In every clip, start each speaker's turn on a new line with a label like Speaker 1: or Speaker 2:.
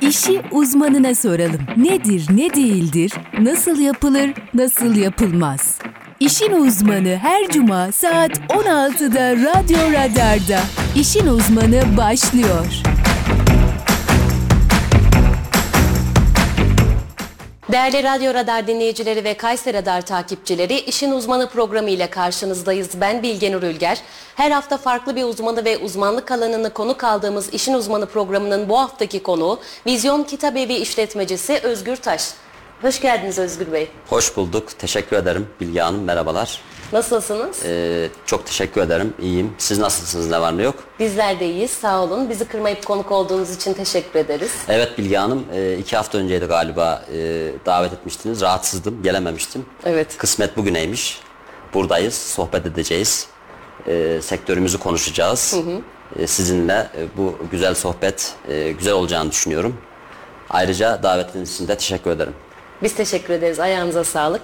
Speaker 1: İşi uzmanına soralım. Nedir, ne değildir, nasıl yapılır, nasıl yapılmaz? İşin uzmanı her cuma saat 16'da Radyo Radar'da. İşin uzmanı başlıyor.
Speaker 2: Değerli Radyo Radar dinleyicileri ve Kayseri Radar takipçileri, İşin Uzmanı programı ile karşınızdayız. Ben Bilgenur Ülger. Her hafta farklı bir uzmanı ve uzmanlık alanını konuk aldığımız İşin Uzmanı programının bu haftaki konuğu Vizyon Kitabevi işletmecisi Özgür Taş. Hoş geldiniz Özgür Bey.
Speaker 3: Hoş bulduk. Teşekkür ederim Bilge Hanım. Merhabalar.
Speaker 2: Nasılsınız?
Speaker 3: Ee, çok teşekkür ederim. İyiyim. Siz nasılsınız? Ne var ne yok?
Speaker 2: Bizler de iyiyiz. Sağ olun. Bizi kırmayıp konuk olduğunuz için teşekkür ederiz.
Speaker 3: Evet Bilge Hanım. e, iki hafta önceydi galiba e, davet etmiştiniz. Rahatsızdım. Gelememiştim.
Speaker 2: Evet.
Speaker 3: Kısmet bugüneymiş. Buradayız. Sohbet edeceğiz. E, sektörümüzü konuşacağız. E, sizinle e, bu güzel sohbet e, güzel olacağını düşünüyorum. Ayrıca davetiniz için de teşekkür ederim.
Speaker 2: Biz teşekkür ederiz. Ayağınıza sağlık.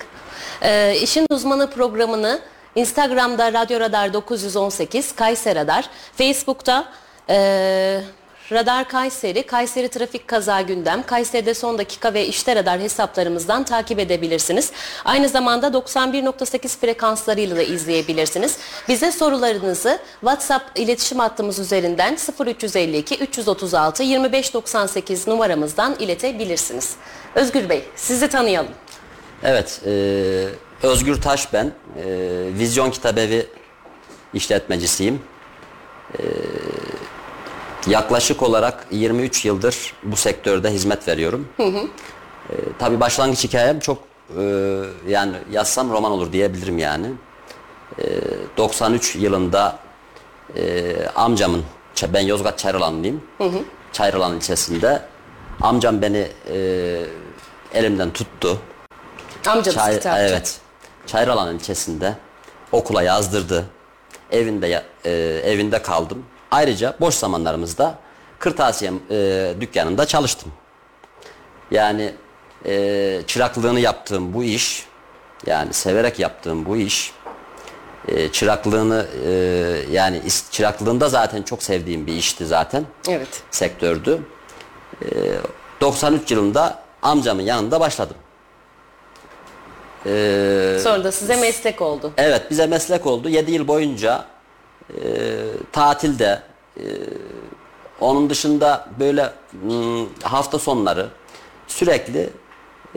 Speaker 2: Ee, İşin Uzmanı programını Instagram'da Radyo Radar 918, Kayseri Radar, Facebook'ta e, Radar Kayseri, Kayseri Trafik Kaza Gündem, Kayseri'de Son Dakika ve İşte Radar hesaplarımızdan takip edebilirsiniz. Aynı zamanda 91.8 frekanslarıyla da izleyebilirsiniz. Bize sorularınızı WhatsApp iletişim hattımız üzerinden 0352 336 2598 numaramızdan iletebilirsiniz. Özgür Bey, sizi tanıyalım.
Speaker 3: Evet, e, Özgür Taş ben. E, Vizyon Kitabevi işletmecisiyim. E, yaklaşık olarak 23 yıldır bu sektörde hizmet veriyorum. E, tabii başlangıç hikayem çok e, yani yazsam roman olur diyebilirim yani. E, 93 yılında e, amcamın, ben Yozgat Çayralanlıyım. Çayralan ilçesinde amcam beni e, elimden tuttu.
Speaker 2: Amcanız
Speaker 3: Çay,
Speaker 2: kitapçı.
Speaker 3: evet. Çayralan ilçesinde okula yazdırdı. Evinde e, evinde kaldım. Ayrıca boş zamanlarımızda kırtasiye e, dükkanında çalıştım. Yani e, çıraklığını yaptığım bu iş, yani severek yaptığım bu iş, e, çıraklığını e, yani is- çıraklığında zaten çok sevdiğim bir işti zaten
Speaker 2: Evet.
Speaker 3: sektördü. Ee, 93 yılında amcamın yanında başladım. Ee,
Speaker 2: Sonra da size meslek oldu.
Speaker 3: evet bize meslek oldu. 7 yıl boyunca e, tatilde e, onun dışında böyle hmm, hafta sonları sürekli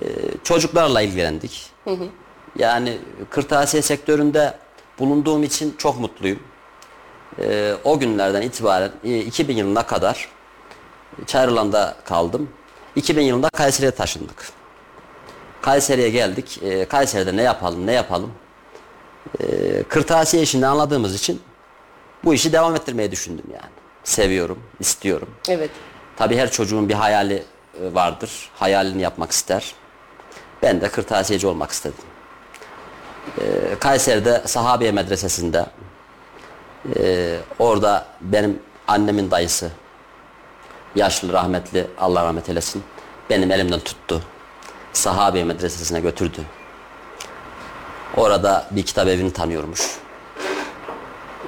Speaker 3: e, çocuklarla ilgilendik. Yani kırtasiye sektöründe bulunduğum için çok mutluyum. E, o günlerden itibaren e, 2000 yılına kadar Çayırlan'da kaldım. 2000 yılında Kayseri'ye taşındık. Kayseri'ye geldik. Ee, Kayseri'de ne yapalım, ne yapalım? Ee, kırtasiye işini anladığımız için bu işi devam ettirmeyi düşündüm yani. Seviyorum, istiyorum.
Speaker 2: Evet.
Speaker 3: Tabii her çocuğun bir hayali e, vardır. Hayalini yapmak ister. Ben de kırtasiyeci olmak istedim. Ee, Kayseri'de Sahabiye Medresesi'nde e, orada benim annemin dayısı yaşlı rahmetli Allah rahmet eylesin benim elimden tuttu. Sahabiye Medresesi'ne götürdü. Orada bir kitap evini tanıyormuş.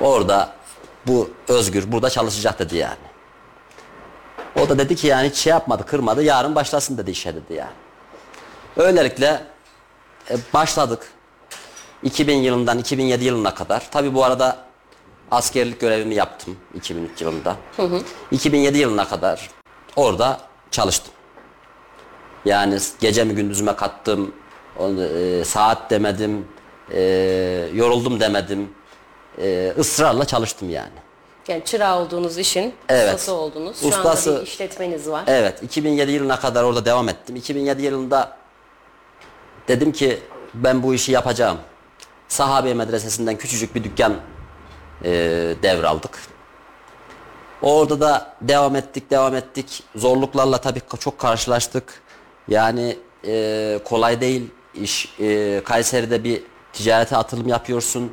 Speaker 3: Orada bu Özgür burada çalışacak dedi yani. O da dedi ki yani hiç şey yapmadı, kırmadı. Yarın başlasın dedi işe dedi yani. Öylelikle e, başladık. 2000 yılından 2007 yılına kadar. Tabi bu arada askerlik görevimi yaptım 2003 yılında. 2007 yılına kadar orada çalıştım. Yani gece mi gündüzüme kattım, onu, e, saat demedim, e, yoruldum demedim. E, ısrarla çalıştım yani.
Speaker 2: Yani çırağı olduğunuz işin
Speaker 3: Evet.
Speaker 2: ustası oldunuz. Şu
Speaker 3: Ustası-
Speaker 2: anda bir işletmeniz var.
Speaker 3: Evet 2007 yılına kadar orada devam ettim. 2007 yılında dedim ki ben bu işi yapacağım. Sahabe medresesinden küçücük bir dükkan e, devraldık. Orada da devam ettik devam ettik. Zorluklarla tabii çok karşılaştık. Yani e, kolay değil iş. E, Kayseri'de bir ticarete atılım yapıyorsun.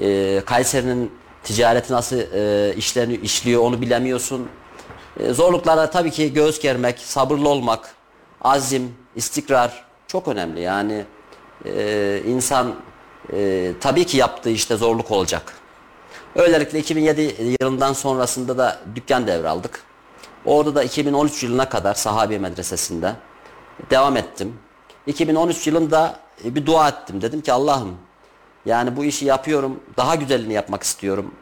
Speaker 3: E, Kayseri'nin ticareti nasıl e, işleniyor, işliyor onu bilemiyorsun. E, zorluklara tabii ki göğüs germek, sabırlı olmak, azim, istikrar çok önemli. Yani e, insan e, tabii ki yaptığı işte zorluk olacak. Öylelikle 2007 yılından sonrasında da dükkan devraldık. Orada da 2013 yılına kadar Sahabi Medresesi'nde devam ettim. 2013 yılında e, bir dua ettim. Dedim ki Allah'ım yani bu işi yapıyorum. Daha güzelini yapmak istiyorum.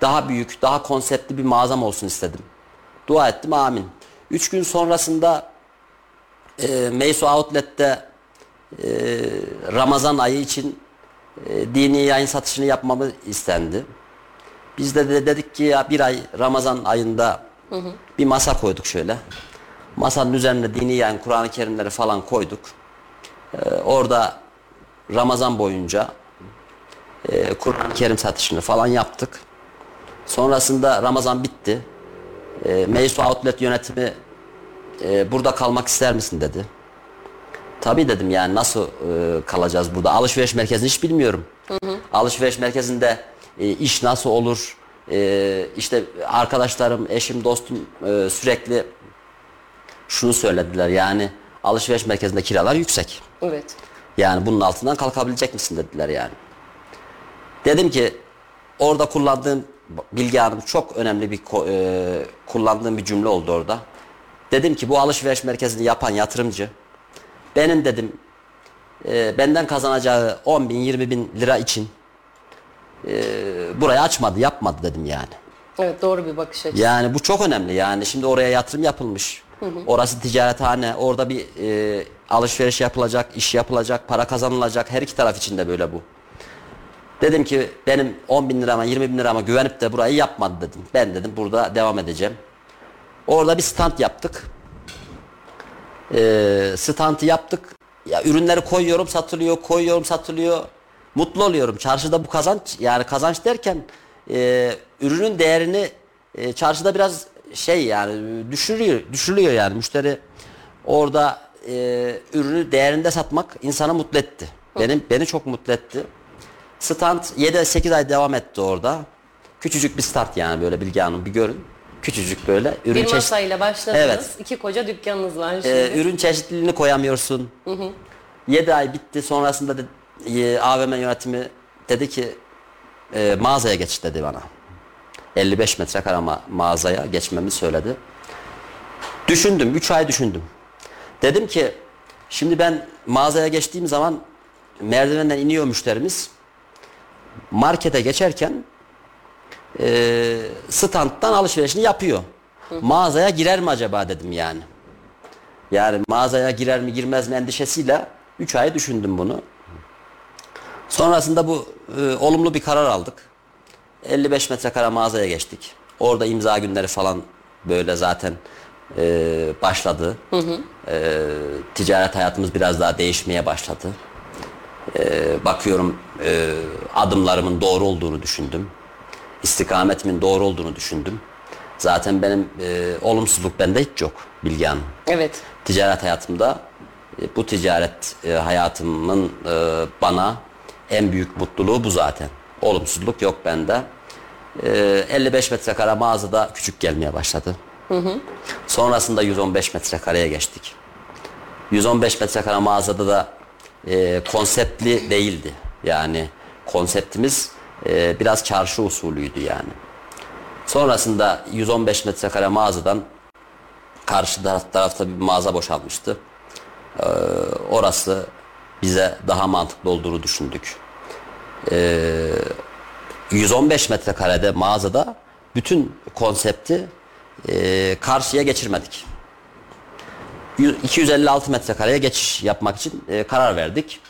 Speaker 3: Daha büyük, daha konseptli bir mağazam olsun istedim. Dua ettim amin. Üç gün sonrasında e, Meysu Outlet'te e, Ramazan ayı için e, dini yayın satışını yapmamı istendi. Biz de, de dedik ki ya bir ay Ramazan ayında hı hı. bir masa koyduk şöyle. Masanın üzerine dini yayın Kur'an-ı Kerimleri falan koyduk. E, orada Ramazan boyunca e, Kur'an-ı Kerim satışını falan yaptık. Sonrasında Ramazan bitti. E, Meysu Outlet yönetimi e, burada kalmak ister misin dedi. Tabii dedim yani nasıl e, kalacağız burada? Alışveriş merkezini hiç bilmiyorum. Hı hı. Alışveriş merkezinde e, iş nasıl olur? E, işte arkadaşlarım, eşim, dostum e, sürekli şunu söylediler yani alışveriş merkezinde kiralar yüksek.
Speaker 2: Evet.
Speaker 3: Yani bunun altından kalkabilecek misin dediler yani. Dedim ki orada kullandığım Bilge Hanım çok önemli bir e, kullandığım bir cümle oldu orada. Dedim ki bu alışveriş merkezini yapan yatırımcı benim dedim e, benden kazanacağı 10 bin 20 bin lira için e, burayı açmadı yapmadı dedim yani.
Speaker 2: Evet doğru bir bakış açısı.
Speaker 3: Yani bu çok önemli yani şimdi oraya yatırım yapılmış. Hı hı. Orası ticarethane orada bir e, alışveriş yapılacak iş yapılacak para kazanılacak her iki taraf için de böyle bu. Dedim ki benim 10 bin lirama 20 bin lirama güvenip de burayı yapmadı dedim. Ben dedim burada devam edeceğim. Orada bir stand yaptık. Ee, standı yaptık. Ya ürünleri koyuyorum satılıyor, koyuyorum satılıyor. Mutlu oluyorum. Çarşıda bu kazanç yani kazanç derken e, ürünün değerini e, çarşıda biraz şey yani düşürüyor, düşürüyor yani müşteri orada e, ürünü değerinde satmak insanı mutlu etti. Benim beni çok mutlu etti. Stand 7-8 ay devam etti orada. Küçücük bir start yani böyle Bilge Hanım bir görün. Küçücük böyle.
Speaker 2: Ürün bir masayla başladınız. Evet. İki koca dükkanınız var şimdi. Ee,
Speaker 3: ürün çeşitliliğini koyamıyorsun. Hı hı. 7 ay bitti. Sonrasında de, e, AVM yönetimi dedi ki e, mağazaya geç dedi bana. 55 metrekare ma mağazaya geçmemi söyledi. Düşündüm. 3 ay düşündüm. Dedim ki şimdi ben mağazaya geçtiğim zaman merdivenden iniyor müşterimiz markete geçerken e, standtan alışverişini yapıyor. Hı. Mağazaya girer mi acaba dedim yani. Yani mağazaya girer mi girmez mi endişesiyle 3 ay düşündüm bunu. Sonrasında bu e, olumlu bir karar aldık. 55 metrekare mağazaya geçtik. Orada imza günleri falan böyle zaten e, başladı. Hı hı. E, ticaret hayatımız biraz daha değişmeye başladı e, bakıyorum e, adımlarımın doğru olduğunu düşündüm. İstikametimin doğru olduğunu düşündüm. Zaten benim e, olumsuzluk bende hiç yok Bilge Hanım.
Speaker 2: Evet.
Speaker 3: Ticaret hayatımda e, bu ticaret e, hayatımın e, bana en büyük mutluluğu bu zaten. Olumsuzluk yok bende. E, 55 metrekare mağazada küçük gelmeye başladı. Hı hı. Sonrasında 115 metrekareye geçtik. 115 metrekare mağazada da e, konseptli değildi. Yani konseptimiz e, biraz çarşı usulüydü yani. Sonrasında 115 metrekare mağazadan karşı tarafta bir mağaza boşalmıştı. Ee, orası bize daha mantıklı olduğunu düşündük. Ee, 115 metrekarede mağazada bütün konsepti e, karşıya geçirmedik. 256 metrekareye geçiş yapmak için e, karar verdik.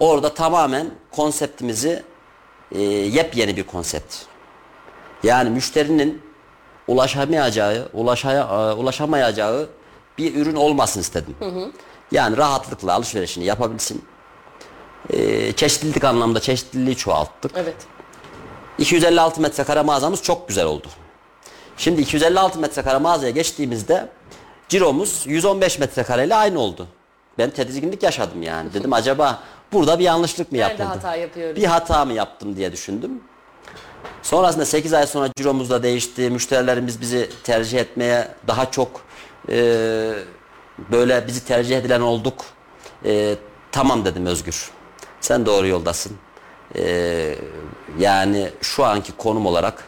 Speaker 3: Orada tamamen konseptimizi e, yepyeni bir konsept. Yani müşterinin ulaşamayacağı, ulaşaya, e, ulaşamayacağı bir ürün olmasını istedim. Hı hı. Yani rahatlıkla alışverişini yapabilsin. E, çeşitlilik anlamda çeşitliliği çoğalttık.
Speaker 2: Evet.
Speaker 3: 256 metrekare mağazamız çok güzel oldu. Şimdi 256 metrekare mağazaya geçtiğimizde ciromuz 115 metrekareyle aynı oldu. Ben tedirginlik yaşadım yani. Dedim acaba burada bir yanlışlık mı yapıldı?
Speaker 2: Nerede hata yapıyorum?
Speaker 3: Bir hata mı yaptım diye düşündüm. Sonrasında 8 ay sonra ciromuz da değişti. Müşterilerimiz bizi tercih etmeye daha çok e, böyle bizi tercih edilen olduk. E, tamam dedim Özgür. Sen doğru yoldasın. Ee, yani şu anki konum olarak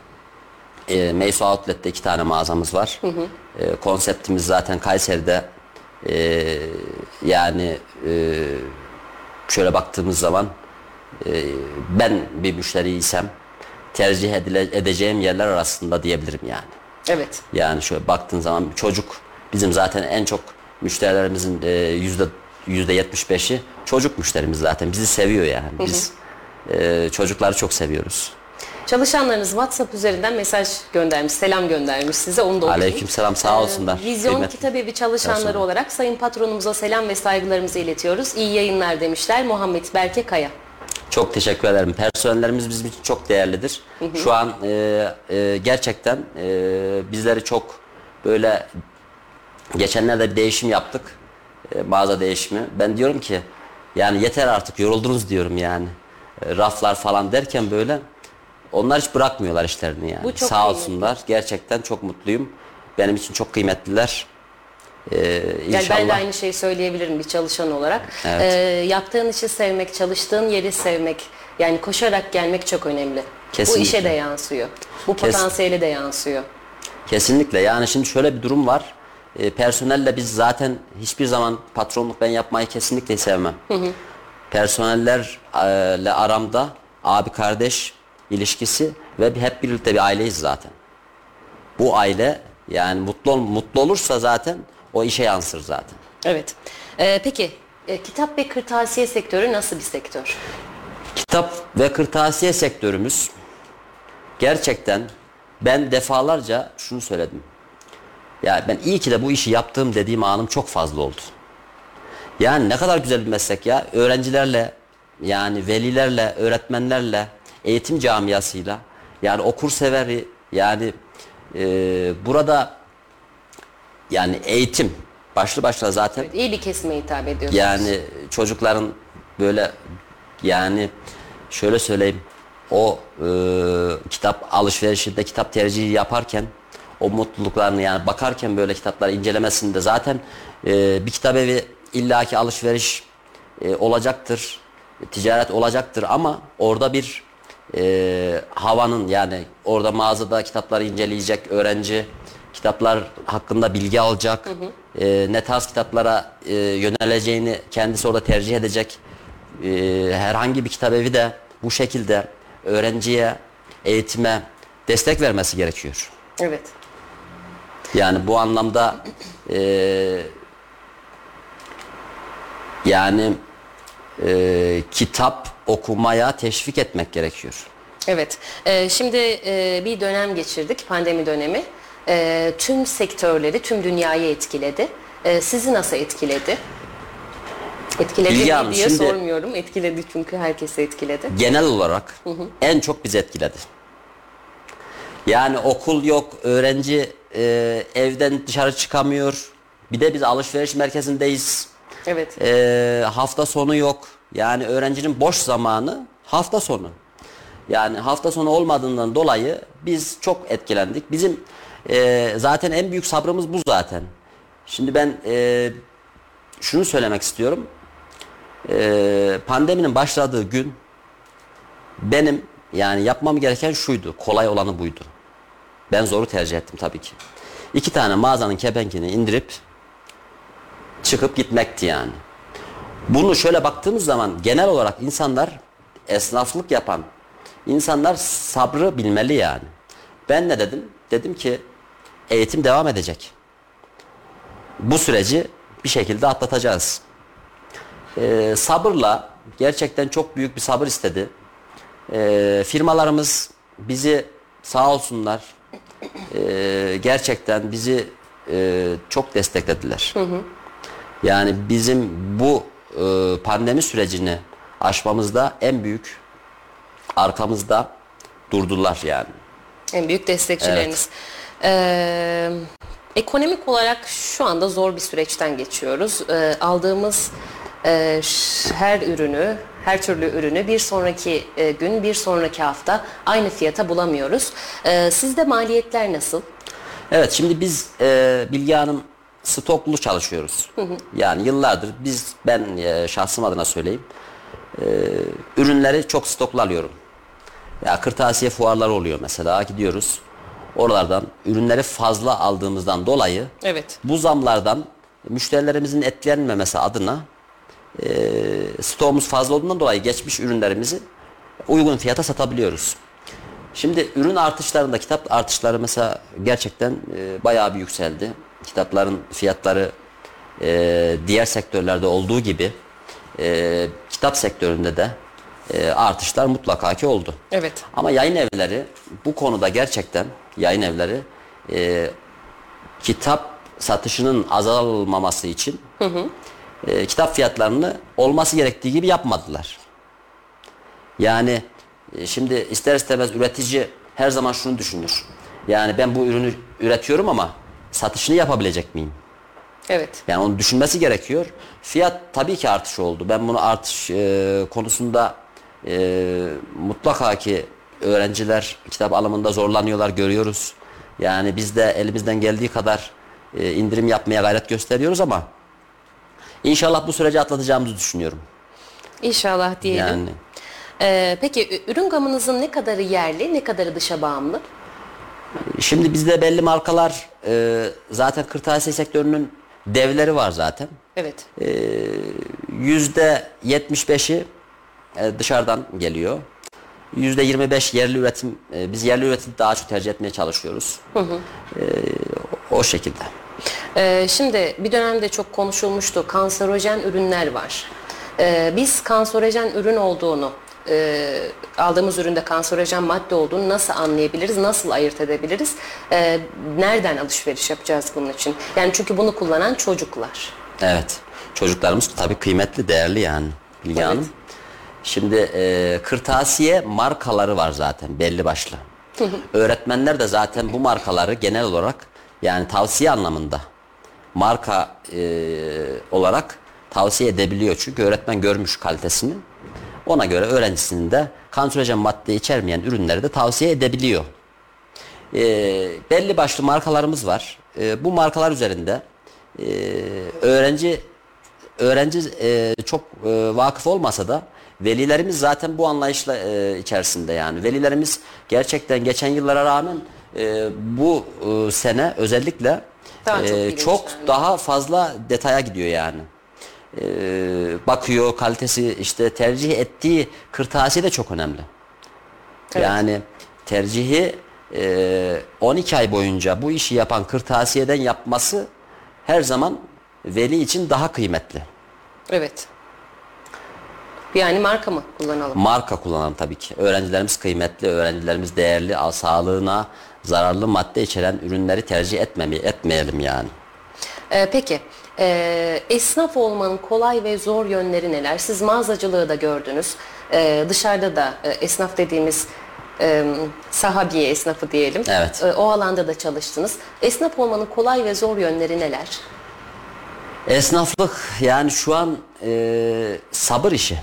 Speaker 3: e, Meysu Outlet'te iki tane mağazamız var. E, konseptimiz zaten Kayseri'de e, yani e, şöyle baktığımız zaman e, ben bir müşteriysem tercih edile, edeceğim yerler arasında diyebilirim yani.
Speaker 2: Evet.
Speaker 3: Yani şöyle baktığın zaman çocuk bizim zaten en çok müşterilerimizin e, yüzde yüzde yetmiş beşi çocuk müşterimiz zaten bizi seviyor yani biz e, çocukları çok seviyoruz.
Speaker 2: Çalışanlarınız WhatsApp üzerinden mesaj göndermiş, selam göndermiş size. Onu da okuyayım.
Speaker 3: Aleykümselam, sağ
Speaker 2: Ee,
Speaker 3: olsunlar.
Speaker 2: Vizyon
Speaker 3: Kıymetli
Speaker 2: Kitabevi çalışanları olarak Sayın Patronumuza selam ve saygılarımızı iletiyoruz. İyi yayınlar demişler Muhammed Berke Kaya.
Speaker 3: Çok teşekkür ederim. Personellerimiz bizim için çok değerlidir. Şu an e, e, gerçekten e, bizleri çok böyle geçenlerde bir değişim yaptık. E, mağaza değişimi. Ben diyorum ki yani yeter artık yoruldunuz diyorum yani. E, raflar falan derken böyle onlar hiç bırakmıyorlar işlerini yani.
Speaker 2: Bu çok
Speaker 3: Sağ
Speaker 2: kıymetli.
Speaker 3: olsunlar. Gerçekten çok mutluyum. Benim için çok kıymetliler. E,
Speaker 2: Yani
Speaker 3: inşallah.
Speaker 2: ben de aynı şeyi söyleyebilirim bir çalışan olarak.
Speaker 3: Evet.
Speaker 2: Ee, yaptığın işi sevmek, çalıştığın yeri sevmek, yani koşarak gelmek çok önemli. Bu
Speaker 3: Kesinlikle.
Speaker 2: işe de yansıyor. Bu
Speaker 3: Kes-
Speaker 2: potansiyele de yansıyor.
Speaker 3: Kesinlikle. Yani şimdi şöyle bir durum var. E, personelle biz zaten hiçbir zaman patronluk ben yapmayı kesinlikle sevmem. Personellerle aramda abi kardeş ilişkisi ve hep birlikte bir aileyiz zaten. Bu aile yani mutlu mutlu olursa zaten o işe yansır zaten.
Speaker 2: Evet. Ee, peki e, kitap ve kırtasiye sektörü nasıl bir sektör?
Speaker 3: Kitap ve kırtasiye sektörümüz gerçekten ben defalarca şunu söyledim. Ya ben iyi ki de bu işi yaptığım dediğim anım çok fazla oldu. Yani ne kadar güzel bir meslek ya. Öğrencilerle yani velilerle, öğretmenlerle, eğitim camiasıyla yani okur severi yani e, burada yani eğitim başlı başına zaten
Speaker 2: İyi bir kesime hitap ediyorsunuz.
Speaker 3: yani çocukların böyle yani şöyle söyleyeyim o e, kitap alışverişinde kitap tercihi yaparken o mutluluklarını yani bakarken böyle kitapları incelemesinde zaten e, bir kitap evi illaki alışveriş e, olacaktır ticaret olacaktır ama orada bir e, havanın yani orada mağazada kitapları inceleyecek öğrenci kitaplar hakkında bilgi alacak e, ne tarz kitaplara e, yöneleceğini kendisi orada tercih edecek E, herhangi bir kitap evi de bu şekilde öğrenciye eğitime destek vermesi gerekiyor.
Speaker 2: Evet.
Speaker 3: Yani bu anlamda e, yani e, kitap okumaya teşvik etmek gerekiyor.
Speaker 2: Evet. Ee, şimdi e, bir dönem geçirdik, pandemi dönemi. Ee, tüm sektörleri, tüm dünyayı etkiledi. Ee, sizi nasıl etkiledi? Etkiledi
Speaker 3: Bilge
Speaker 2: mi diye
Speaker 3: şimdi-
Speaker 2: sormuyorum. Etkiledi çünkü herkesi etkiledi.
Speaker 3: genel olarak en çok bizi etkiledi. Yani okul yok, öğrenci e, evden dışarı çıkamıyor. Bir de biz alışveriş merkezindeyiz.
Speaker 2: Evet.
Speaker 3: E, hafta sonu yok. Yani öğrencinin boş zamanı hafta sonu. Yani hafta sonu olmadığından dolayı biz çok etkilendik. Bizim e, zaten en büyük sabrımız bu zaten. Şimdi ben e, şunu söylemek istiyorum. E, pandeminin başladığı gün benim yani yapmam gereken şuydu. Kolay olanı buydu. Ben zoru tercih ettim tabii ki. İki tane mağazanın kepenkini indirip çıkıp gitmekti yani. Bunu şöyle baktığımız zaman genel olarak insanlar esnaflık yapan insanlar sabrı bilmeli yani. Ben ne dedim? Dedim ki eğitim devam edecek. Bu süreci bir şekilde atlatacağız. Ee, sabırla gerçekten çok büyük bir sabır istedi. Ee, firmalarımız bizi sağ olsunlar ee, gerçekten bizi e, çok desteklediler. Yani bizim bu e, pandemi sürecini aşmamızda en büyük arkamızda durdular yani.
Speaker 2: En büyük destekçileriniz. Ee, ekonomik olarak şu anda zor bir süreçten geçiyoruz. Ee, aldığımız e, ş- her ürünü, her türlü ürünü bir sonraki e, gün, bir sonraki hafta aynı fiyata bulamıyoruz. Ee, sizde maliyetler nasıl?
Speaker 3: Evet şimdi biz e, Bilge Hanım stoklu çalışıyoruz. Yani yıllardır biz ben e, şahsım adına söyleyeyim. ürünleri çok stoklu alıyorum. Ya kırtasiye fuarları oluyor mesela gidiyoruz. Oralardan ürünleri fazla aldığımızdan dolayı
Speaker 2: Evet.
Speaker 3: bu zamlardan müşterilerimizin etkilenmemesi adına e, stoğumuz fazla olduğundan dolayı geçmiş ürünlerimizi uygun fiyata satabiliyoruz. Şimdi ürün artışlarında kitap artışları mesela gerçekten e, bayağı bir yükseldi. Kitapların fiyatları e, diğer sektörlerde olduğu gibi e, kitap sektöründe de e, artışlar mutlaka ki oldu.
Speaker 2: Evet.
Speaker 3: Ama yayın evleri bu konuda gerçekten yayın evleri e, kitap satışının azalmaması için e, kitap fiyatlarını olması gerektiği gibi yapmadılar. Yani e, şimdi ister istemez üretici her zaman şunu düşünür. Yani ben bu ürünü üretiyorum ama satışını yapabilecek miyim?
Speaker 2: Evet.
Speaker 3: Yani onu düşünmesi gerekiyor. Fiyat tabii ki artış oldu. Ben bunu artış e, konusunda e, mutlaka ki öğrenciler kitap alımında zorlanıyorlar görüyoruz. Yani biz de elimizden geldiği kadar e, indirim yapmaya gayret gösteriyoruz ama inşallah bu süreci atlatacağımızı düşünüyorum.
Speaker 2: İnşallah diyelim.
Speaker 3: Yani
Speaker 2: Ee, peki ürün gamınızın ne kadarı yerli, ne kadarı dışa bağımlı?
Speaker 3: şimdi bizde belli markalar e, zaten kırtasiye sektörünün devleri var zaten.
Speaker 2: Evet.
Speaker 3: Yüzde 75'i e, dışarıdan geliyor. Yüzde 25 yerli üretim, e, biz yerli üretim daha çok tercih etmeye çalışıyoruz. E, o şekilde.
Speaker 2: Ee, şimdi bir dönemde çok konuşulmuştu. Kanserojen ürünler var. Ee, biz kanserojen ürün olduğunu, e, aldığımız üründe kanserojen madde olduğunu nasıl anlayabiliriz, nasıl ayırt edebiliriz? Ee, nereden alışveriş yapacağız bunun için? Yani çünkü bunu kullanan çocuklar.
Speaker 3: Evet. Çocuklarımız tabii kıymetli, değerli yani Bilge
Speaker 2: Evet.
Speaker 3: Hanım. Şimdi e, kırtasiye markaları var zaten belli başlı. Öğretmenler de zaten bu markaları genel olarak yani tavsiye anlamında marka e, olarak tavsiye edebiliyor. Çünkü öğretmen görmüş kalitesini. Ona göre öğrencisinin de kanserojen madde içermeyen ürünleri de tavsiye edebiliyor. E, belli başlı markalarımız var. E, bu markalar üzerinde e, öğrenci öğrenci e, çok e, vakıf olmasa da velilerimiz zaten bu anlayışla e, içerisinde yani. Velilerimiz gerçekten geçen yıllara rağmen e, bu e, sene özellikle
Speaker 2: Daha çok
Speaker 3: e, çok
Speaker 2: yani.
Speaker 3: daha fazla detaya gidiyor yani. E, bakıyor kalitesi işte tercih ettiği kırtasiye de çok önemli.
Speaker 2: Evet.
Speaker 3: Yani tercihi e, 12 ay boyunca bu işi yapan kırtasiyeden yapması her zaman veli için daha kıymetli.
Speaker 2: Evet. Yani marka mı kullanalım?
Speaker 3: Marka kullanalım tabii ki. Öğrencilerimiz kıymetli, öğrencilerimiz değerli, sağlığına zararlı madde içeren ürünleri tercih etmemi, etmeyelim yani.
Speaker 2: Ee, peki e, esnaf olmanın kolay ve zor yönleri neler? Siz mağazacılığı da gördünüz. Ee, dışarıda da e, esnaf dediğimiz e, sahabiye esnafı diyelim.
Speaker 3: Evet.
Speaker 2: E, o alanda da çalıştınız. Esnaf olmanın kolay ve zor yönleri neler?
Speaker 3: Esnaflık yani şu an e, sabır işi,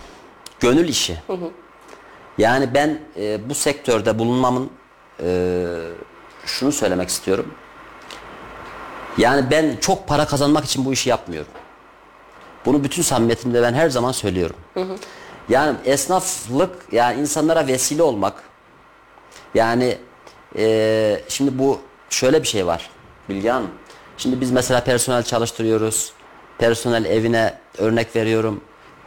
Speaker 3: gönül işi. Yani ben e, bu sektörde bulunmamın e, şunu söylemek istiyorum. Yani ben çok para kazanmak için bu işi yapmıyorum. Bunu bütün samimiyetimle ben her zaman söylüyorum. Yani esnaflık yani insanlara vesile olmak. Yani e, şimdi bu şöyle bir şey var Bilge Hanım. Şimdi biz mesela personel çalıştırıyoruz. Personel evine örnek veriyorum.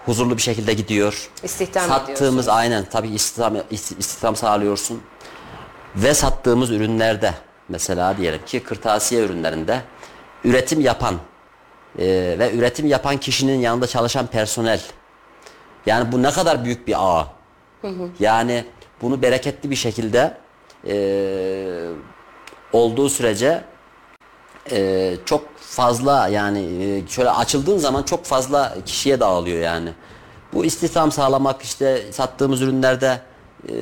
Speaker 3: Huzurlu bir şekilde gidiyor.
Speaker 2: İstihdam
Speaker 3: Sattığımız aynen tabii istihdam, isti- istihdam sağlıyorsun. Ve sattığımız ürünlerde mesela diyelim ki kırtasiye ürünlerinde üretim yapan e, ve üretim yapan kişinin yanında çalışan personel. Yani bu ne kadar büyük bir ağ. Yani bunu bereketli bir şekilde e, olduğu sürece e, çok fazla yani e, şöyle açıldığın zaman çok fazla kişiye dağılıyor yani. Bu istihdam sağlamak işte sattığımız ürünlerde e,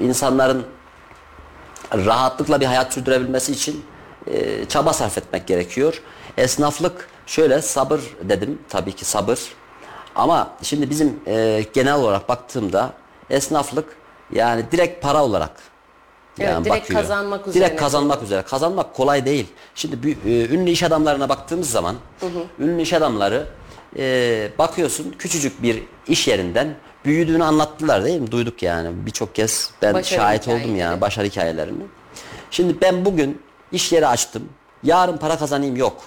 Speaker 3: insanların rahatlıkla bir hayat sürdürebilmesi için e, çaba sarf etmek gerekiyor. Esnaflık şöyle sabır dedim tabii ki sabır. Ama şimdi bizim e, genel olarak baktığımda esnaflık yani direkt para olarak
Speaker 2: Evet, direkt kazanmak üzerine.
Speaker 3: Direkt kazanmak üzere. Kazanmak kolay değil. Şimdi e, ünlü iş adamlarına baktığımız zaman ünlü iş adamları e, bakıyorsun küçücük bir iş yerinden büyüdüğünü anlattılar değil mi? Duyduk yani birçok kez ben
Speaker 2: Başarı
Speaker 3: şahit oldum
Speaker 2: hikayeleri.
Speaker 3: yani başarı hikayelerini. Şimdi ben bugün iş yeri açtım. Yarın para kazanayım yok.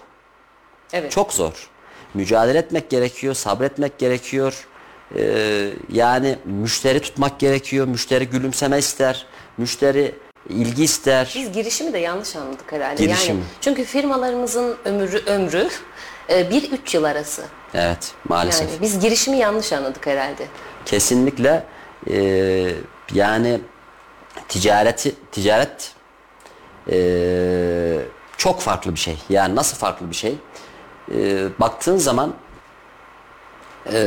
Speaker 2: Evet.
Speaker 3: Çok zor. Mücadele etmek gerekiyor, sabretmek gerekiyor. Ee, yani müşteri tutmak gerekiyor. Müşteri gülümseme ister. Müşteri ilgi ister.
Speaker 2: Biz girişimi de yanlış anladık herhalde.
Speaker 3: Girişimi.
Speaker 2: Yani çünkü firmalarımızın ömrü ömrü 1-3 yıl arası.
Speaker 3: Evet, maalesef.
Speaker 2: Yani biz girişimi yanlış anladık herhalde.
Speaker 3: Kesinlikle e, yani ticareti ticaret e, çok farklı bir şey. Yani nasıl farklı bir şey? E, baktığın zaman e,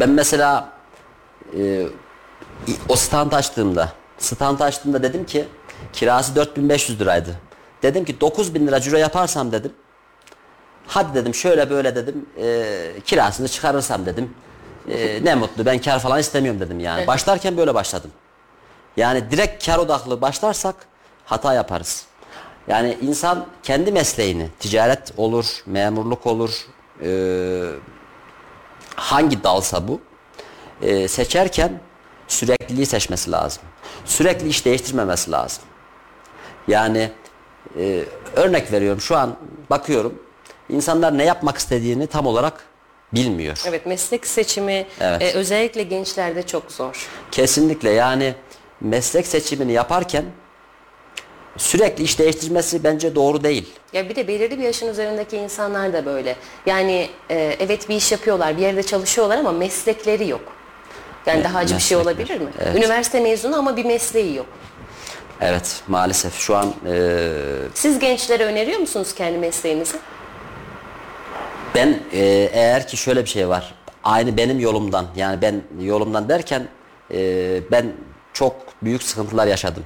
Speaker 3: ben mesela e, o stand açtığımda stand açtığımda dedim ki kirası 4500 liraydı. Dedim ki 9000 lira ciro yaparsam dedim Hadi dedim şöyle böyle dedim e, kirasını çıkarırsam dedim. E, ne mutlu ben kar falan istemiyorum dedim yani. Başlarken böyle başladım. Yani direkt kar odaklı başlarsak hata yaparız. Yani insan kendi mesleğini, ticaret olur, memurluk olur, e, hangi dalsa bu, e, seçerken sürekliliği seçmesi lazım. Sürekli iş değiştirmemesi lazım. Yani e, örnek veriyorum şu an bakıyorum insanlar ne yapmak istediğini tam olarak bilmiyor.
Speaker 2: Evet meslek seçimi
Speaker 3: Evet.
Speaker 2: e, özellikle gençlerde çok zor.
Speaker 3: Kesinlikle yani meslek seçimini yaparken sürekli iş değiştirmesi bence doğru değil.
Speaker 2: Ya bir de belirli bir yaşın üzerindeki insanlar da böyle. Yani e, evet bir iş yapıyorlar, bir yerde çalışıyorlar ama meslekleri yok. Yani
Speaker 3: Evet,
Speaker 2: daha acı bir şey olabilir mi?
Speaker 3: Evet.
Speaker 2: Üniversite mezunu ama bir mesleği yok.
Speaker 3: Evet maalesef şu an e,
Speaker 2: Siz gençlere öneriyor musunuz kendi mesleğinizi?
Speaker 3: Ben e, eğer ki şöyle bir şey var. Aynı benim yolumdan yani ben yolumdan derken e, ben çok büyük sıkıntılar yaşadım.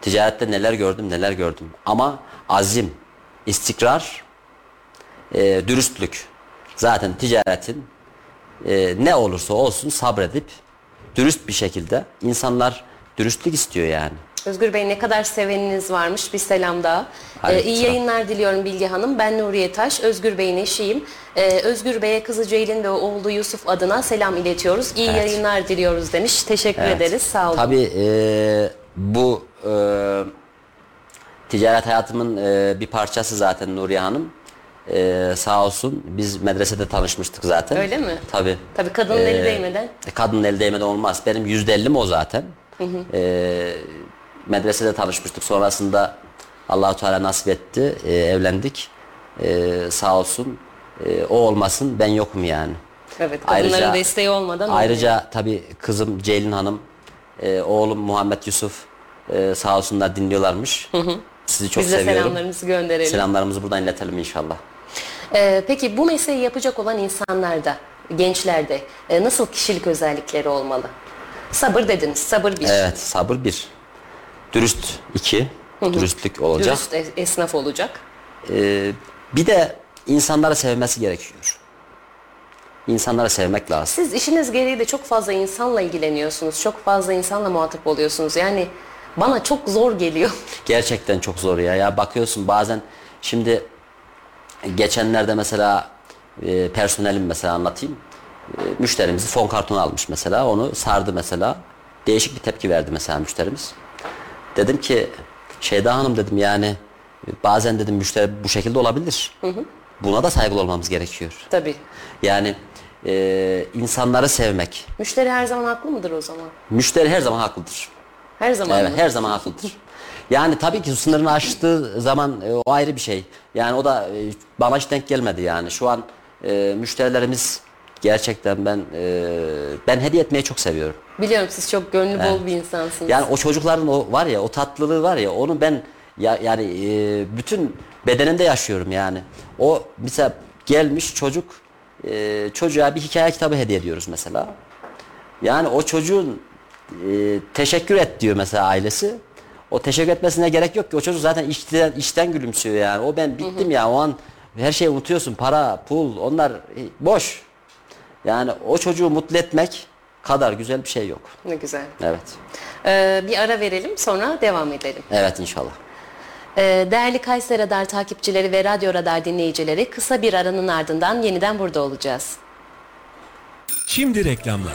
Speaker 3: Ticarette neler gördüm neler gördüm. Ama azim, istikrar, e, dürüstlük. Zaten ticaretin e, ne olursa olsun sabredip dürüst bir şekilde insanlar dürüstlük istiyor yani.
Speaker 2: Özgür Bey ne kadar seveniniz varmış bir selam daha. Ee, iyi yayınlar diliyorum Bilge Hanım. Ben Nuriye Taş, Özgür Bey'in eşiyim. Ee, Özgür Bey'e kızı Ceylin ve oğlu Yusuf adına selam iletiyoruz. İyi
Speaker 3: Evet.
Speaker 2: yayınlar diliyoruz demiş. Teşekkür
Speaker 3: Evet.
Speaker 2: ederiz. Sağ olun.
Speaker 3: Tabii e, bu e, ticaret hayatımın e, bir parçası zaten Nuriye Hanım. E, sağ olsun biz medresede tanışmıştık zaten.
Speaker 2: Öyle mi?
Speaker 3: Tabii.
Speaker 2: Tabii kadının
Speaker 3: Ee,
Speaker 2: eli değmeden.
Speaker 3: Kadının eli değmeden olmaz. Benim yüzde ellim o zaten. E, medresede tanışmıştık. Sonrasında Allahu Teala nasip etti. E, evlendik. E, sağ olsun. E, o olmasın ben yokum yani.
Speaker 2: Evet, kadınların
Speaker 3: Ayrıca-
Speaker 2: desteği olmadan olmuyor.
Speaker 3: Ayrıca tabii kızım Ceylin Hanım, e, oğlum Muhammed Yusuf e, sağ olsunlar dinliyorlarmış. Sizi çok
Speaker 2: Biz de
Speaker 3: seviyorum.
Speaker 2: selamlarımızı gönderelim.
Speaker 3: Selamlarımızı buradan iletelim inşallah.
Speaker 2: Ee, peki bu mesleği yapacak olan insanlarda, gençlerde e, nasıl kişilik özellikleri olmalı? Sabır dediniz, sabır bir.
Speaker 3: Evet, sabır bir. Dürüst iki. Dürüstlük olacak.
Speaker 2: Dürüst es- esnaf olacak.
Speaker 3: E, bir de insanları sevmesi gerekiyor. İnsanları sevmek lazım.
Speaker 2: Siz işiniz gereği de çok fazla insanla ilgileniyorsunuz. Çok fazla insanla muhatap oluyorsunuz. Yani bana çok zor geliyor.
Speaker 3: Gerçekten çok zor ya. Ya bakıyorsun bazen şimdi geçenlerde mesela e, personelim mesela anlatayım. E, müşterimizi fon kartonu almış mesela. Onu sardı mesela. Değişik bir tepki verdi mesela müşterimiz. Dedim ki Şeyda Hanım dedim yani bazen dedim müşteri bu şekilde olabilir. Buna da saygılı olmamız gerekiyor.
Speaker 2: Tabii.
Speaker 3: Yani e, insanları sevmek.
Speaker 2: Müşteri her zaman haklı mıdır o zaman?
Speaker 3: Müşteri her zaman haklıdır.
Speaker 2: Her zaman
Speaker 3: Evet
Speaker 2: mı?
Speaker 3: her zaman haklıdır. Yani tabii ki sınırını aştığı zaman e, o ayrı bir şey. Yani o da e, bana hiç denk gelmedi yani. Şu an e, müşterilerimiz gerçekten ben e, ben hediye etmeyi çok seviyorum.
Speaker 2: Biliyorum siz çok gönlü bol bir insansınız.
Speaker 3: Yani o çocukların o var ya o tatlılığı var ya onu ben ya, yani e, bütün bedenimde yaşıyorum yani. O mesela gelmiş çocuk e, çocuğa bir hikaye kitabı hediye ediyoruz mesela. Yani o çocuğun e, teşekkür et diyor mesela ailesi. O teşekkür etmesine gerek yok ki. O çocuk zaten işten, işten gülümsüyor yani. O ben bittim ya o an her şeyi unutuyorsun. Para, pul onlar e, boş. Yani o çocuğu mutlu etmek kadar güzel bir şey yok.
Speaker 2: Ne güzel.
Speaker 3: Evet.
Speaker 2: Ee, bir ara verelim sonra devam edelim.
Speaker 3: Evet inşallah.
Speaker 2: Ee, Değerli Kayseri Radar takipçileri ve Radyo Radar dinleyicileri kısa bir aranın ardından yeniden burada olacağız.
Speaker 4: Şimdi reklamlar.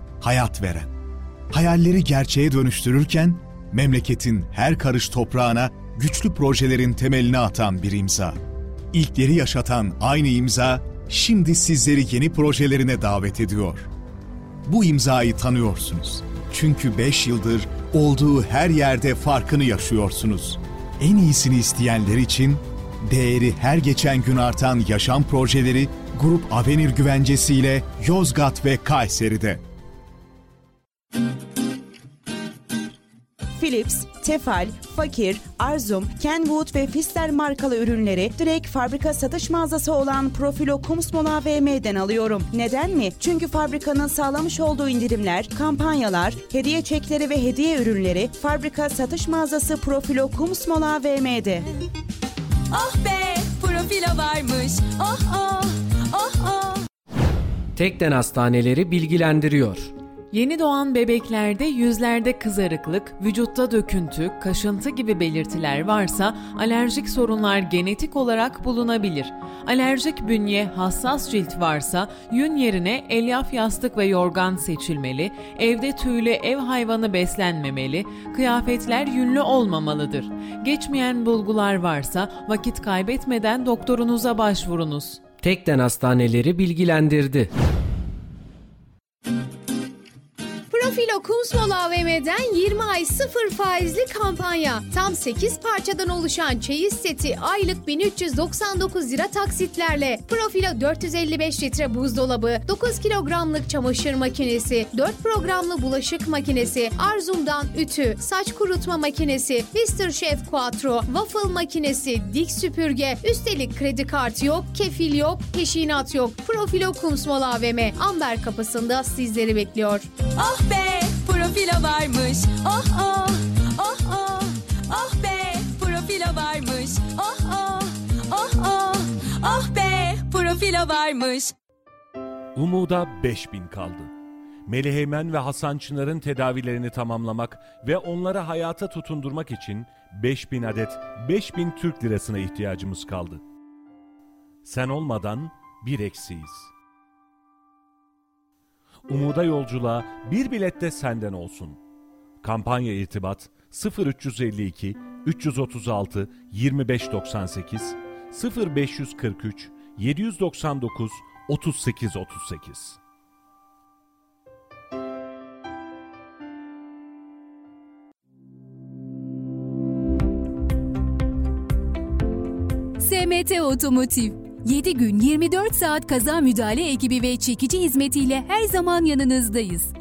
Speaker 5: hayat veren. Hayalleri gerçeğe dönüştürürken memleketin her karış toprağına güçlü projelerin temelini atan bir imza. İlkleri yaşatan aynı imza şimdi sizleri yeni projelerine davet ediyor. Bu imzayı tanıyorsunuz. Çünkü 5 yıldır olduğu her yerde farkını yaşıyorsunuz. En iyisini isteyenler için değeri her geçen gün artan yaşam projeleri Grup Avenir güvencesiyle Yozgat ve Kayseri'de.
Speaker 6: Philips, Tefal, Fakir, Arzum, Kenwood ve Fister markalı ürünleri direkt fabrika satış mağazası olan Profilo Kumsmol AVM'den alıyorum. Neden mi? Çünkü fabrikanın sağlamış olduğu indirimler, kampanyalar, hediye çekleri ve hediye ürünleri fabrika satış mağazası Profilo Kumsmol AVM'de.
Speaker 7: Oh be profilo varmış. Oh oh oh oh.
Speaker 8: Tekden Hastaneleri bilgilendiriyor.
Speaker 9: Yeni doğan bebeklerde yüzlerde kızarıklık, vücutta döküntü, kaşıntı gibi belirtiler varsa alerjik sorunlar genetik olarak bulunabilir. Alerjik bünye, hassas cilt varsa yün yerine elyaf yastık ve yorgan seçilmeli, evde tüylü ev hayvanı beslenmemeli, kıyafetler yünlü olmamalıdır. Geçmeyen bulgular varsa vakit kaybetmeden doktorunuza başvurunuz.
Speaker 8: Tekden Hastaneleri bilgilendirdi.
Speaker 10: Profilo Kumsmol AVM'den 20 ay 0 faizli kampanya. Tam 8 parçadan oluşan çeyiz seti aylık 1399 lira taksitlerle. Profilo 455 litre buzdolabı, 9 kilogramlık çamaşır makinesi, 4 programlı bulaşık makinesi, Arzum'dan ütü, saç kurutma makinesi, Mr. Chef Quattro, waffle makinesi, dik süpürge, üstelik kredi kartı yok, kefil yok, peşinat yok. Profilo Kumsmol AVM Amber kapısında sizleri bekliyor.
Speaker 7: Oh be profilo varmış. Oh oh oh oh. Oh be profilo varmış. Oh oh oh oh. Oh be profilo varmış.
Speaker 4: Umuda 5000 kaldı. Meliheymen ve Hasan Çınar'ın tedavilerini tamamlamak ve onları hayata tutundurmak için 5000 adet 5000 Türk lirasına ihtiyacımız kaldı. Sen olmadan bir eksiyiz. Umuda yolculuğa bir bilet de senden olsun. Kampanya irtibat 0352 336 2598 0543 799 3838
Speaker 1: SMT Otomotiv 7 gün 24 saat kaza müdahale ekibi ve çekici hizmetiyle her zaman yanınızdayız.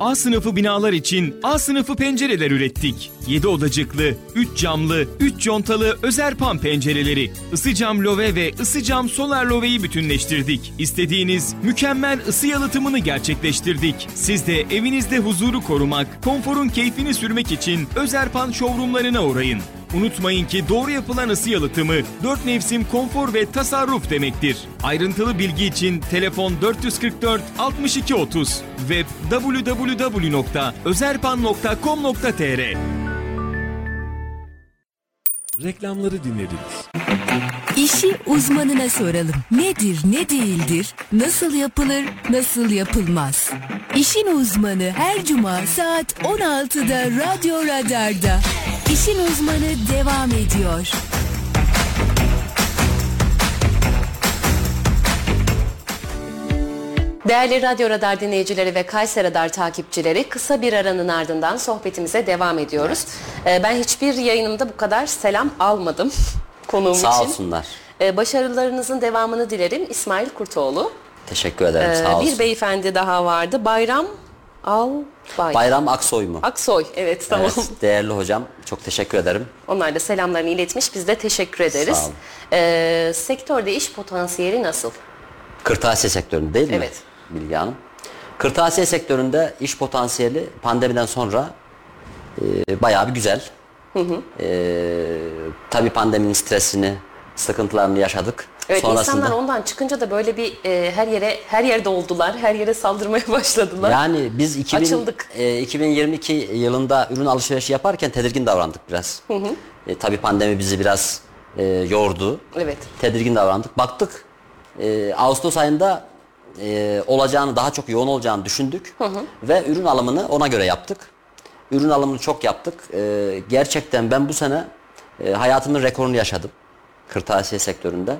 Speaker 11: A sınıfı binalar için A sınıfı pencereler ürettik. 7 odacıklı, 3 camlı, 3 contalı Özerpan pencereleri, ısı cam love ve ısı cam solar loveyi bütünleştirdik. İstediğiniz mükemmel ısı yalıtımını gerçekleştirdik. Siz de evinizde huzuru korumak, konforun keyfini sürmek için Özerpan showroomlarına uğrayın. Unutmayın ki doğru yapılan ısı yalıtımı 4 mevsim konfor ve tasarruf demektir. Ayrıntılı bilgi için telefon 444 62 30 web www.özerpan.com.tr
Speaker 4: Reklamları dinlediniz.
Speaker 1: İşi uzmanına soralım. Nedir, ne değildir, nasıl yapılır, nasıl yapılmaz? İşin uzmanı her cuma saat 16'da Radyo Radar'da. İşin uzmanı devam ediyor.
Speaker 2: Değerli Radyo Radar dinleyicileri ve Kayseri Radar takipçileri kısa bir aranın ardından sohbetimize devam ediyoruz. Ee, ben hiçbir yayınımda bu kadar selam almadım konuğum
Speaker 3: Sağ
Speaker 2: için.
Speaker 3: olsunlar.
Speaker 2: Ee, başarılarınızın devamını dilerim İsmail Kurtoğlu.
Speaker 3: Teşekkür ederim.
Speaker 2: Ee,
Speaker 3: sağ olsun.
Speaker 2: bir beyefendi daha vardı Bayram Albay.
Speaker 3: Bayram Aksoy mu?
Speaker 2: Aksoy evet tamam.
Speaker 3: Evet, değerli hocam çok teşekkür ederim.
Speaker 2: Onlar da selamlarını iletmiş biz de teşekkür ederiz.
Speaker 3: Sağ olun.
Speaker 2: Ee, sektörde iş potansiyeli nasıl?
Speaker 3: Kırtasiye sektöründe değil mi?
Speaker 2: Evet.
Speaker 3: Bilge Hanım. Kırtasiye sektöründe iş potansiyeli pandemiden sonra e, bayağı bir güzel. E, tabii pandeminin stresini, sıkıntılarını yaşadık.
Speaker 2: Evet
Speaker 3: Sonrasında
Speaker 2: insanlar ondan çıkınca da böyle bir e, her yere her yerde oldular. Her yere saldırmaya başladılar.
Speaker 3: yani biz 2000,
Speaker 2: Açıldık.
Speaker 3: e, 2022 yılında ürün alışverişi yaparken tedirgin davrandık biraz. E, tabii pandemi bizi biraz e, yordu.
Speaker 2: Evet.
Speaker 3: tedirgin davrandık. Baktık e, Ağustos ayında e, olacağını daha çok yoğun olacağını düşündük ve ürün alımını ona göre yaptık. Ürün alımını çok yaptık. E, gerçekten ben bu sene e, hayatımın rekorunu yaşadım kırtasiye sektöründe.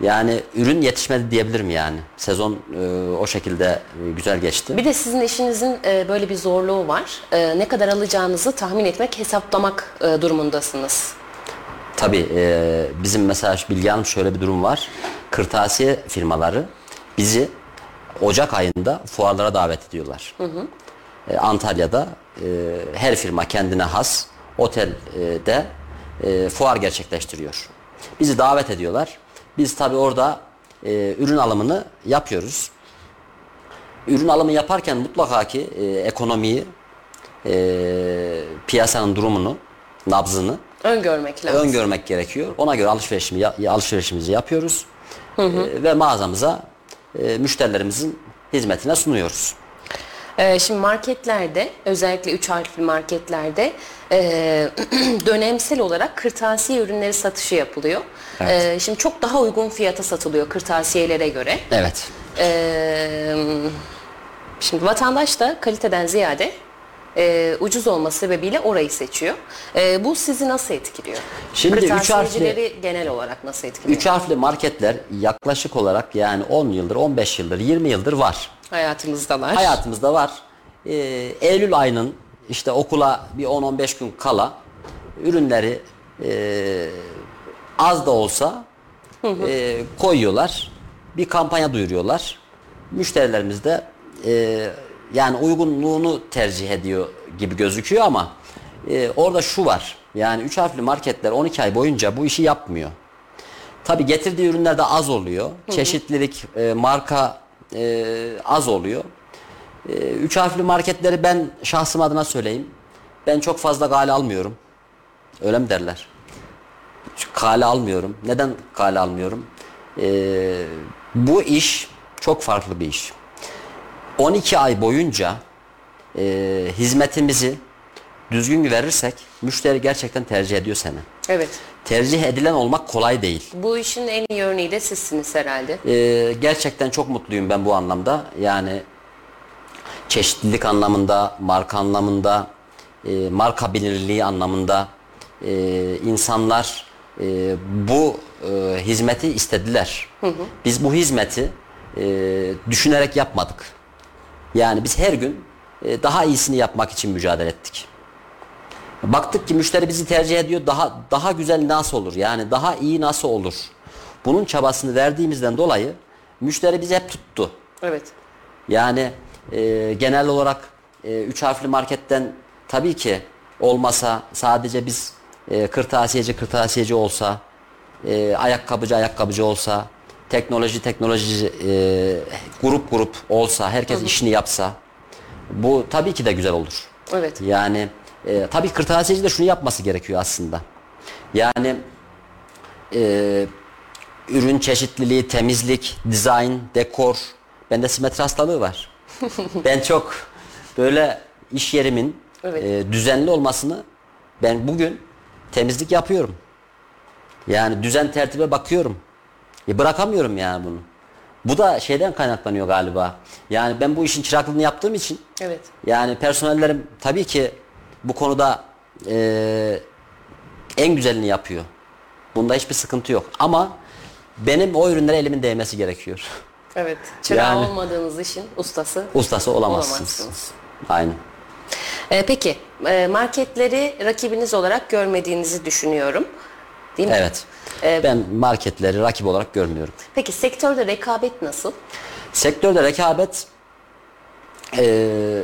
Speaker 3: Yani ürün yetişmedi diyebilirim yani. Sezon e, o şekilde e, güzel geçti.
Speaker 2: Bir de sizin işinizin e, böyle bir zorluğu var. E, ne kadar alacağınızı tahmin etmek, hesaplamak e, durumundasınız.
Speaker 3: Tabii e, bizim mesela Bilge Hanım şöyle bir durum var. Kırtasiye firmaları bizi Ocak ayında fuarlara davet ediyorlar. E, Antalya'da e, her firma kendine has otelde e, fuar gerçekleştiriyor. Bizi davet ediyorlar. Biz tabii orada e, ürün alımını yapıyoruz. Ürün alımı yaparken mutlaka ki e, ekonomiyi, e, piyasanın durumunu, nabzını
Speaker 2: Öngörmek lazım.
Speaker 3: öngörmek gerekiyor. Ona göre alışverişimi, ya- alışverişimizi yapıyoruz. E, ve mağazamıza e, müşterilerimizin hizmetine sunuyoruz.
Speaker 2: Ee, şimdi marketlerde özellikle üç harfli marketlerde e, dönemsel olarak kırtasiye ürünleri satışı yapılıyor.
Speaker 3: Evet.
Speaker 2: Ee, şimdi çok daha uygun fiyata satılıyor kırtasiyelere göre.
Speaker 3: Evet.
Speaker 2: Ee, şimdi vatandaş da kaliteden ziyade e, ucuz olması sebebiyle orayı seçiyor. E, bu sizi nasıl etkiliyor?
Speaker 3: Şimdi üç
Speaker 2: Kırtasiyecileri genel olarak nasıl etkiliyor?
Speaker 3: Üç harfli marketler yaklaşık olarak yani 10 yıldır, 15 yıldır, 20 yıldır var.
Speaker 2: Hayatımızdalar.
Speaker 3: Hayatımızda var. Ee, Eylül ayının işte okula bir 10-15 gün kala ürünleri e, az da olsa e, koyuyorlar. Bir kampanya duyuruyorlar. Müşterilerimiz de e, yani uygunluğunu tercih ediyor gibi gözüküyor ama e, orada şu var. Yani üç harfli marketler 12 ay boyunca bu işi yapmıyor. Tabi getirdiği ürünler de az oluyor. Çeşitlilik, e, marka e, az oluyor. E, üç harfli marketleri ben şahsım adına söyleyeyim. Ben çok fazla kale almıyorum. Öyle mi derler? Kale almıyorum. Neden kale almıyorum? E, bu iş çok farklı bir iş. 12 ay boyunca e, hizmetimizi düzgün verirsek müşteri gerçekten tercih ediyor seni.
Speaker 2: Evet.
Speaker 3: Tercih edilen olmak kolay değil.
Speaker 2: Bu işin en iyi örneği de sizsiniz herhalde.
Speaker 3: Ee, gerçekten çok mutluyum ben bu anlamda. Yani çeşitlilik anlamında, marka anlamında, e, marka bilinirliği anlamında e, insanlar e, bu e, hizmeti istediler. Biz bu hizmeti e, düşünerek yapmadık. Yani biz her gün e, daha iyisini yapmak için mücadele ettik. Baktık ki müşteri bizi tercih ediyor. Daha daha güzel nasıl olur? Yani daha iyi nasıl olur? Bunun çabasını verdiğimizden dolayı müşteri bizi hep tuttu.
Speaker 2: Evet.
Speaker 3: Yani e, genel olarak e, üç harfli marketten tabii ki olmasa sadece biz e, kırtasiyeci kırtasiyeci olsa, e, ayakkabıcı ayakkabıcı olsa, teknoloji teknoloji e, grup grup olsa, herkes işini yapsa bu tabii ki de güzel olur.
Speaker 2: Evet.
Speaker 3: Yani e, tabii kırtasiyeci de şunu yapması gerekiyor aslında. Yani e, ürün çeşitliliği, temizlik, dizayn, dekor. Bende simetri hastalığı var. ben çok böyle iş yerimin
Speaker 2: Evet.
Speaker 3: e, düzenli olmasını ben bugün temizlik yapıyorum. Yani düzen tertibe bakıyorum. E bırakamıyorum yani bunu. Bu da şeyden kaynaklanıyor galiba. Yani ben bu işin çıraklığını yaptığım için
Speaker 2: Evet.
Speaker 3: yani personellerim tabii ki bu konuda e, en güzelini yapıyor. Bunda hiçbir sıkıntı yok. Ama benim o ürünlere elimin değmesi gerekiyor.
Speaker 2: Evet. Çırağı
Speaker 3: Yani-
Speaker 2: olmadığınız işin ustası
Speaker 3: Ustası olamazsınız.
Speaker 2: olamazsınız.
Speaker 3: Aynen.
Speaker 2: Ee, peki e, marketleri rakibiniz olarak görmediğinizi düşünüyorum. Değil mi?
Speaker 3: Evet.
Speaker 2: Ee,
Speaker 3: ben marketleri rakip olarak görmüyorum.
Speaker 2: Peki sektörde rekabet nasıl?
Speaker 3: Sektörde rekabet eee,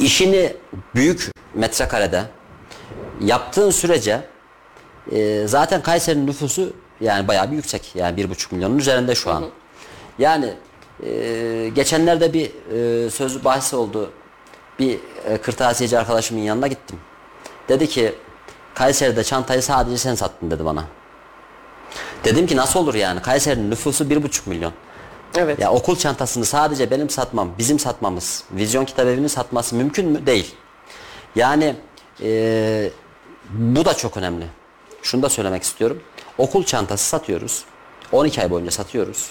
Speaker 3: işini büyük metrekarede yaptığın sürece eee, zaten Kayseri'nin nüfusu yani bayağı bir yüksek. Yani bir buçuk milyonun üzerinde şu an. Yani eee, geçenlerde bir eee sözlü bahis oldu. Bir e, kırtasiyeci arkadaşımın yanına gittim. Dedi ki Kayseri'de çantayı sadece sen sattın dedi bana. Dedim ki nasıl olur yani? Kayseri'nin nüfusu bir buçuk milyon.
Speaker 2: Evet.
Speaker 3: Ya okul çantasını sadece benim satmam, bizim satmamız, vizyon kitabevinin satması mümkün mü? Değil. Yani eee, bu da çok önemli. Şunu da söylemek istiyorum. Okul çantası satıyoruz. 12 ay boyunca satıyoruz.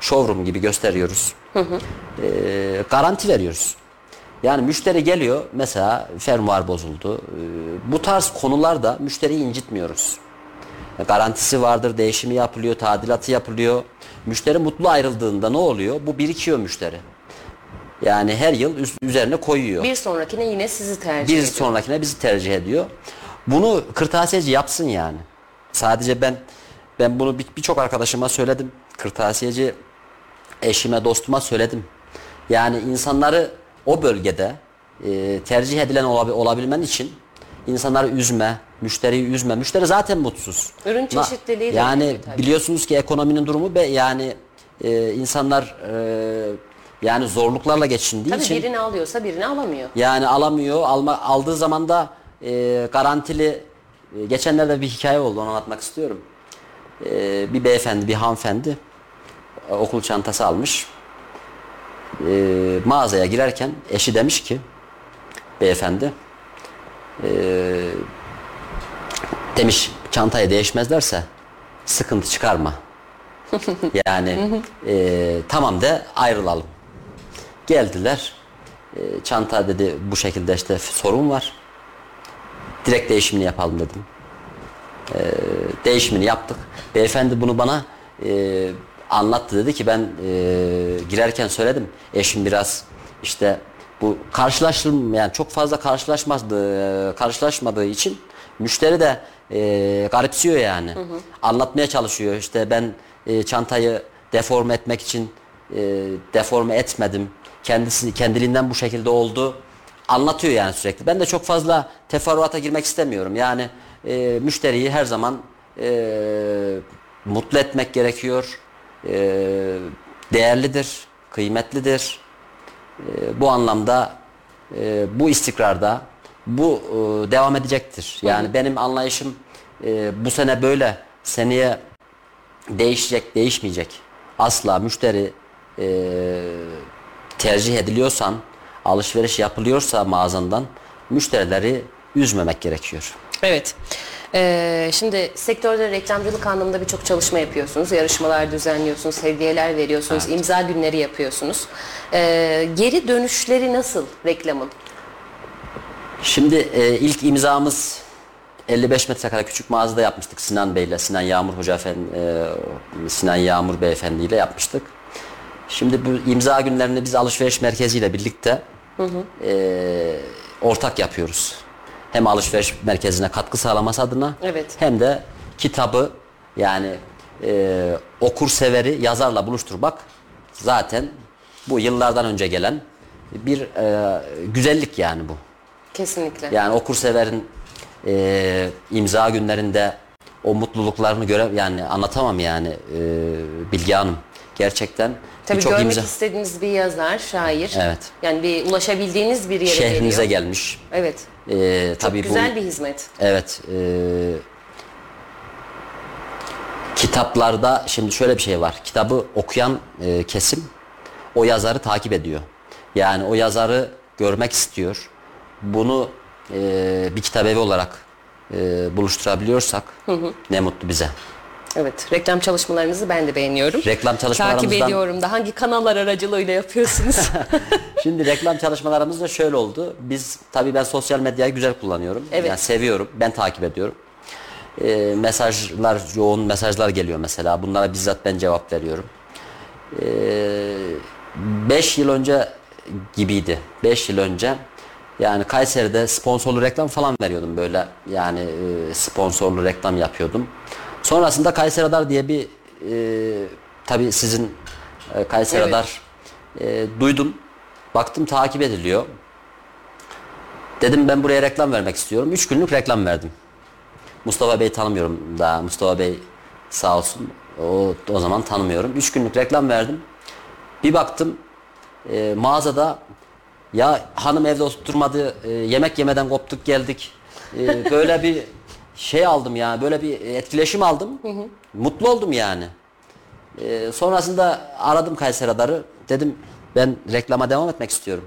Speaker 3: Showroom gibi gösteriyoruz. Eee, garanti veriyoruz. Yani müşteri geliyor mesela fermuar bozuldu. Eee, bu tarz konularda müşteriyi incitmiyoruz. Garantisi vardır, değişimi yapılıyor, tadilatı yapılıyor. Müşteri mutlu ayrıldığında ne oluyor? Bu birikiyor müşteri. Yani her yıl üst- üzerine koyuyor.
Speaker 2: Bir sonrakine yine sizi tercih
Speaker 3: Bir
Speaker 2: ediyor.
Speaker 3: sonrakine bizi tercih ediyor. Bunu kırtasiyeci yapsın yani. Sadece ben ben bunu bir- birçok arkadaşıma söyledim. Kırtasiyeci eşime, dostuma söyledim. Yani insanları o bölgede e, tercih edilen olabi- olabilmen için insanları üzme, müşteriyi üzme. Müşteri zaten mutsuz.
Speaker 2: Ürün çeşitliliği de
Speaker 3: Yani
Speaker 2: tabii.
Speaker 3: biliyorsunuz ki ekonominin durumu be yani e, insanlar e, yani zorluklarla geçindiği
Speaker 2: Tabii
Speaker 3: için
Speaker 2: birini alıyorsa birini alamıyor.
Speaker 3: yani alamıyor. Alma, aldığı zaman da e, garantili e, geçenlerde bir hikaye oldu onu anlatmak istiyorum. E, bir beyefendi, bir hanımefendi e, okul çantası almış. E, mağazaya girerken eşi demiş ki beyefendi e, demiş çantayı değişmezlerse sıkıntı çıkarma. yani e, tamam de ayrılalım. Geldiler. E, çanta dedi bu şekilde işte sorun var. Direkt değişimini yapalım dedim. E, değişimini yaptık. Beyefendi bunu bana e, anlattı dedi ki ben e, girerken söyledim. Eşim biraz işte bu karşılaştırım yani çok fazla karşılaşmadığı karşılaşmadığı için müşteri de e, garipsiyor yani. Anlatmaya çalışıyor. İşte ben e, çantayı deforme etmek için e, deforme etmedim. Kendisi kendiliğinden bu şekilde oldu. Anlatıyor yani sürekli. Ben de çok fazla teferruata girmek istemiyorum. Yani e, müşteriyi her zaman e, mutlu etmek gerekiyor. E, değerlidir, kıymetlidir. E, bu anlamda e, bu istikrarda bu e, devam edecektir. Yani benim anlayışım e, bu sene böyle, seneye değişecek, değişmeyecek. Asla müşteri e, tercih ediliyorsan, alışveriş yapılıyorsa mağazandan müşterileri üzmemek gerekiyor.
Speaker 2: Evet. Ee, şimdi sektörde reklamcılık anlamında birçok çalışma yapıyorsunuz. Yarışmalar düzenliyorsunuz, hediyeler veriyorsunuz, imza günleri yapıyorsunuz. Ee, geri dönüşleri nasıl reklamın?
Speaker 3: Şimdi e, ilk imzamız 55 metrekare küçük mağazada yapmıştık Sinan Bey'le, Sinan Yağmur Hoca Efendi, e, Sinan Yağmur Beyefendi ile yapmıştık. Şimdi bu imza günlerini biz alışveriş merkeziyle birlikte e, ortak yapıyoruz. Hem alışveriş merkezine katkı sağlaması adına
Speaker 2: Evet.
Speaker 3: hem de kitabı yani e, okur severi yazarla buluşturmak zaten bu yıllardan önce gelen bir e, güzellik yani bu.
Speaker 2: Kesinlikle.
Speaker 3: Yani okurseverin e, imza günlerinde o mutluluklarını göre yani anlatamam yani e, Bilge Hanım. Gerçekten
Speaker 2: Tabii görmek
Speaker 3: imza
Speaker 2: istediğiniz bir yazar, şair.
Speaker 3: Evet.
Speaker 2: Yani bir ulaşabildiğiniz bir yere
Speaker 3: şehrinize
Speaker 2: geliyor.
Speaker 3: gelmiş.
Speaker 2: Evet.
Speaker 3: E,
Speaker 2: Çok
Speaker 3: tabii
Speaker 2: güzel
Speaker 3: bu,
Speaker 2: bir hizmet.
Speaker 3: Evet. e, kitaplarda şimdi şöyle bir şey var. Kitabı okuyan e, kesim o yazarı takip ediyor. Yani o yazarı görmek istiyor. Bunu e, bir kitabevi olarak e, buluşturabiliyorsak ne mutlu bize.
Speaker 2: Evet, reklam çalışmalarınızı ben de beğeniyorum.
Speaker 3: Reklam
Speaker 2: Takip
Speaker 3: çalışmalarımızdan
Speaker 2: ediyorum da hangi kanallar aracılığıyla yapıyorsunuz?
Speaker 3: Şimdi reklam çalışmalarımız da şöyle oldu. Biz tabii ben sosyal medyayı güzel kullanıyorum.
Speaker 2: Evet.
Speaker 3: Yani seviyorum. Ben takip ediyorum. Ee, mesajlar yoğun mesajlar geliyor mesela. Bunlara bizzat ben cevap veriyorum. 5 yıl önce gibiydi. 5 yıl önce yani Kayseri'de sponsorlu reklam falan veriyordum böyle. Yani e, sponsorlu reklam yapıyordum. Sonrasında Kayseri Radar diye bir e, tabii sizin e, Kayseri
Speaker 2: Evet.
Speaker 3: Radar e, duydum. Baktım takip ediliyor. Dedim ben buraya reklam vermek istiyorum. 3 günlük reklam verdim. Mustafa Bey tanımıyorum daha. Mustafa Bey sağ olsun. O, o zaman tanımıyorum. 3 günlük reklam verdim. Bir baktım e, mağazada ya hanım evde oturtmadı e, yemek yemeden koptuk geldik. E, böyle bir şey aldım ya böyle bir etkileşim aldım. Mutlu oldum yani. E, sonrasında aradım Kayseri Radar'ı. Dedim ben reklama devam etmek istiyorum.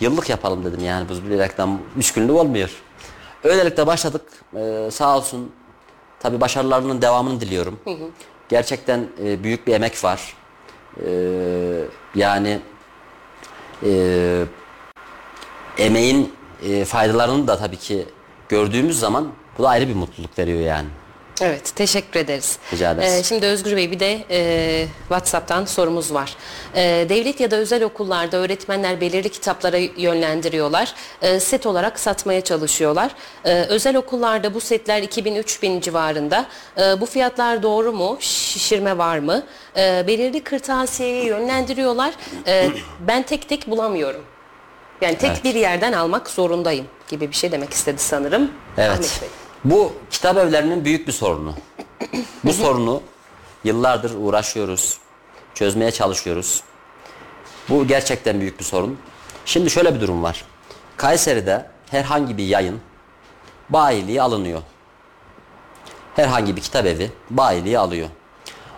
Speaker 3: Yıllık yapalım dedim yani bu bir reklam 3 günlük olmuyor. Öylelikle başladık. E, sağ olsun tabi başarılarının devamını diliyorum. Gerçekten e, büyük bir emek var. E, yani e, emeğin e, faydalarını da tabii ki gördüğümüz zaman bu da ayrı bir mutluluk veriyor yani.
Speaker 2: Evet, teşekkür ederiz.
Speaker 3: Rica ederiz.
Speaker 2: Ee, şimdi Özgür Bey bir de e, WhatsApp'tan sorumuz var. E, devlet ya da özel okullarda öğretmenler belirli kitaplara yönlendiriyorlar. E, set olarak satmaya çalışıyorlar. E, özel okullarda bu setler 2000-3000 civarında. E, bu fiyatlar doğru mu? Şişirme var mı? E, belirli kırtasiyeye yönlendiriyorlar. E, ben tek tek bulamıyorum. Yani tek
Speaker 3: Evet.
Speaker 2: bir yerden almak zorundayım gibi bir şey demek istedi sanırım.
Speaker 3: Evet. Bu kitap evlerinin büyük bir sorunu. Bu sorunu yıllardır uğraşıyoruz. Çözmeye çalışıyoruz. Bu gerçekten büyük bir sorun. Şimdi şöyle bir durum var. Kayseri'de herhangi bir yayın bayiliği alınıyor. Herhangi bir kitap evi bayiliği alıyor.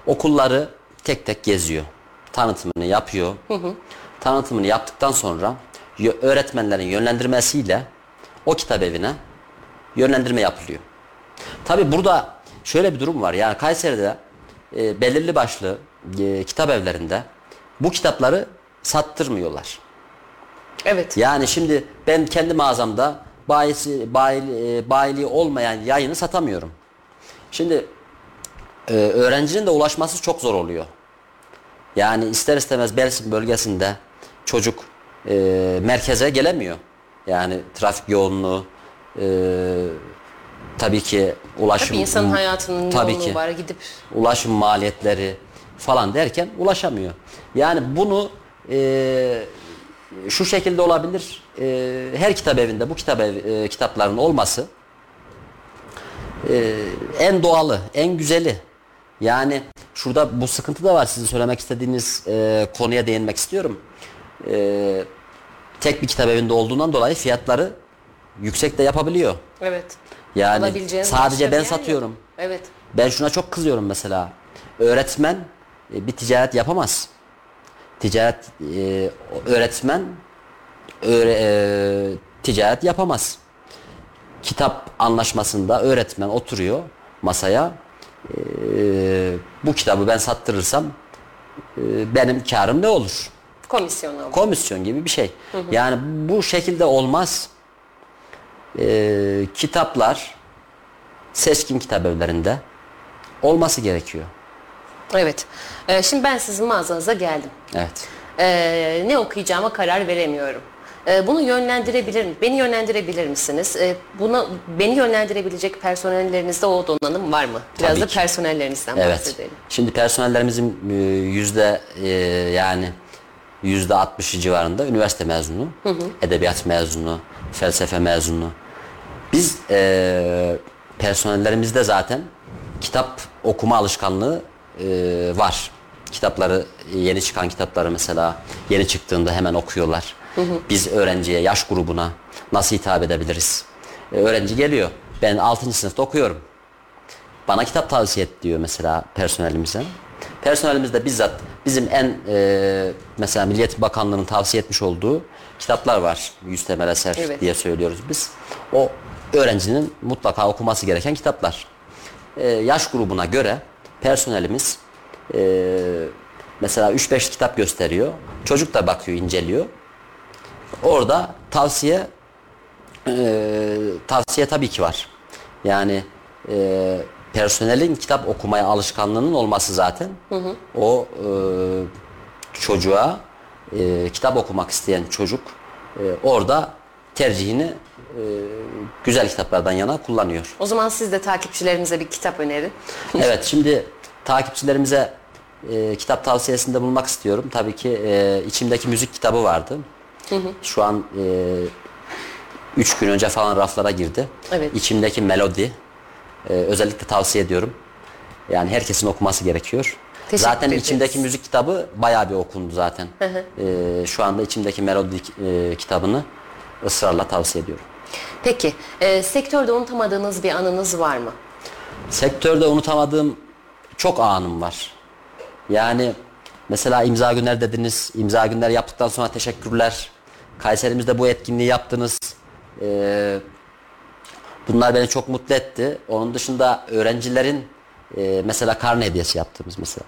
Speaker 3: Okulları tek tek geziyor. Tanıtımını yapıyor. Tanıtımını yaptıktan sonra öğretmenlerin yönlendirmesiyle o kitap evine yönlendirme yapılıyor. Tabi burada şöyle bir durum var. Yani Kayseri'de e, belirli başlı e, kitap evlerinde bu kitapları sattırmıyorlar.
Speaker 2: Evet.
Speaker 3: Yani şimdi ben kendi mağazamda bayisi, bayili, e, bayiliği olmayan yayını satamıyorum. Şimdi e, öğrencinin de ulaşması çok zor oluyor. Yani ister istemez Belsin bölgesinde çocuk e, merkeze gelemiyor. Yani trafik yoğunluğu, e, tabii ki ulaşım
Speaker 2: Tabii insanın hayatının
Speaker 3: Tabii
Speaker 2: yoğunluğu
Speaker 3: ki.
Speaker 2: var gidip
Speaker 3: ulaşım maliyetleri falan derken ulaşamıyor. Yani bunu e, şu şekilde olabilir. E, her kitap evinde bu kitap ev, e, kitapların olması e, en doğalı, en güzeli. Yani şurada bu sıkıntı da var. Sizin söylemek istediğiniz e, konuya değinmek istiyorum. E, tek bir kitap evinde olduğundan dolayı fiyatları yüksek de yapabiliyor.
Speaker 2: evet.
Speaker 3: Yani
Speaker 2: Alabileceğiniz
Speaker 3: sadece
Speaker 2: başka bir
Speaker 3: ben
Speaker 2: yer yok.
Speaker 3: satıyorum.
Speaker 2: Evet.
Speaker 3: Ben şuna çok kızıyorum mesela. Öğretmen e, bir ticaret yapamaz. Ticaret e, öğretmen öğre, e, ticaret yapamaz. Kitap anlaşmasında öğretmen oturuyor masaya. E, bu kitabı ben sattırırsam e, benim karım ne olur?
Speaker 2: Komisyon alıyor.
Speaker 3: Komisyon gibi bir şey. Yani bu şekilde olmaz. E, kitaplar seçkin kitap evlerinde olması gerekiyor.
Speaker 2: Evet. Ee, şimdi ben sizin mağazanıza geldim.
Speaker 3: Evet.
Speaker 2: Ee, ne okuyacağıma karar veremiyorum. Ee, bunu yönlendirebilir mi? Beni yönlendirebilir misiniz? Ee, buna beni yönlendirebilecek personellerinizde o donanım var mı? Biraz
Speaker 3: Tabii
Speaker 2: da
Speaker 3: ki.
Speaker 2: personellerinizden
Speaker 3: Evet.
Speaker 2: bahsedelim.
Speaker 3: Şimdi personellerimizin e, yüzde e, yani 60'ı civarında üniversite mezunu, edebiyat mezunu, felsefe mezunu. Biz e, personellerimizde zaten kitap okuma alışkanlığı e, var. Kitapları yeni çıkan kitapları mesela yeni çıktığında hemen okuyorlar. Biz öğrenciye, yaş grubuna nasıl hitap edebiliriz? E, öğrenci geliyor. Ben 6. sınıfta okuyorum. Bana kitap tavsiye et diyor mesela personelimize. Personelimiz de bizzat bizim en e, mesela Milliyet Bakanlığı'nın tavsiye etmiş olduğu kitaplar var. Yüz temel eser
Speaker 2: Evet.
Speaker 3: diye söylüyoruz biz. O öğrencinin mutlaka okuması gereken kitaplar. E, yaş grubuna göre personelimiz e, mesela 3-5 kitap gösteriyor. Çocuk da bakıyor, inceliyor. Orada tavsiye e, tavsiye tabii ki var. Yani e, personelin kitap okumaya alışkanlığının olması zaten o e, çocuğa e, kitap okumak isteyen çocuk e, orada tercihini e, güzel kitaplardan yana kullanıyor.
Speaker 2: O zaman siz de takipçilerimize bir kitap önerin.
Speaker 3: Evet şimdi takipçilerimize e, kitap tavsiyesinde bulunmak istiyorum. Tabii ki e, içimdeki müzik kitabı vardı. Şu an 3 gün önce falan raflara girdi.
Speaker 2: Evet.
Speaker 3: İçimdeki melodi e, özellikle tavsiye ediyorum. Yani herkesin okuması gerekiyor.
Speaker 2: Teşekkür
Speaker 3: zaten
Speaker 2: ederiz.
Speaker 3: içimdeki müzik kitabı bayağı bir okundu zaten. E, şu anda içimdeki melodi e, kitabını ısrarla tavsiye ediyorum.
Speaker 2: Peki, e, sektörde unutamadığınız bir anınız var mı?
Speaker 3: Sektörde unutamadığım çok anım var. Yani mesela imza günler dediniz. İmza günler yaptıktan sonra teşekkürler. Kayserimizde bu etkinliği yaptınız. Ee, bunlar beni çok mutlu etti. Onun dışında öğrencilerin e, mesela karne hediyesi yaptığımız mesela.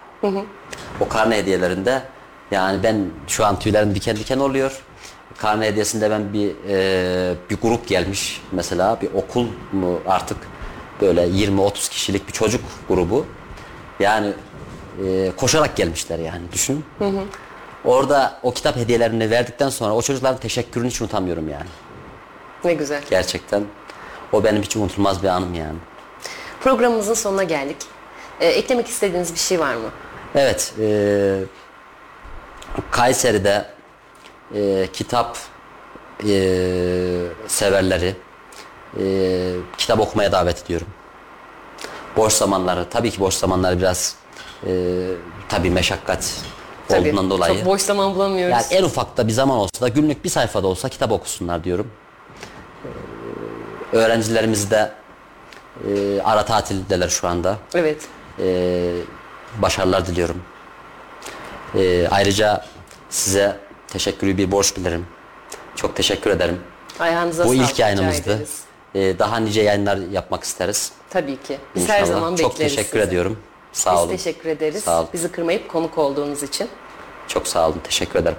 Speaker 3: O karne hediyelerinde yani ben şu an tüylerim diken diken oluyor. Karne hediyesinde ben bir e, bir grup gelmiş mesela bir okul mu artık böyle 20-30 kişilik bir çocuk grubu. Yani e, koşarak gelmişler yani düşün. Orada o kitap hediyelerini verdikten sonra o çocukların teşekkürünü hiç unutamıyorum yani.
Speaker 2: Ne güzel.
Speaker 3: Gerçekten o benim hiç unutulmaz bir anım yani.
Speaker 2: Programımızın sonuna geldik. E, eklemek istediğiniz bir şey var mı?
Speaker 3: Evet, e, Kayseri'de e, kitap e, severleri e, kitap okumaya davet ediyorum. Boş zamanları, tabii ki boş zamanları biraz e, tabii meşakkat
Speaker 2: Tabii,
Speaker 3: olduğundan dolayı.
Speaker 2: Çok boş zaman bulamıyoruz.
Speaker 3: Yani en ufakta bir zaman olsa da günlük bir sayfada olsa kitap okusunlar diyorum. Öğrencilerimiz de e, ara tatildeler şu anda.
Speaker 2: Evet.
Speaker 3: Ee, başarılar diliyorum. Ee, ayrıca size teşekkürü bir borç bilirim. Çok teşekkür ederim.
Speaker 2: Ayağınıza
Speaker 3: Bu
Speaker 2: sağlık.
Speaker 3: ilk yayınımızdı. Ee, daha nice yayınlar yapmak isteriz.
Speaker 2: Tabii ki. Biz
Speaker 3: İnşallah.
Speaker 2: her zaman
Speaker 3: Çok
Speaker 2: bekleriz
Speaker 3: teşekkür
Speaker 2: sizi.
Speaker 3: ediyorum. Sağ
Speaker 2: Biz
Speaker 3: olun.
Speaker 2: teşekkür ederiz.
Speaker 3: Sağ olun.
Speaker 2: Bizi kırmayıp konuk olduğunuz için.
Speaker 3: Çok sağ olun. Teşekkür ederim.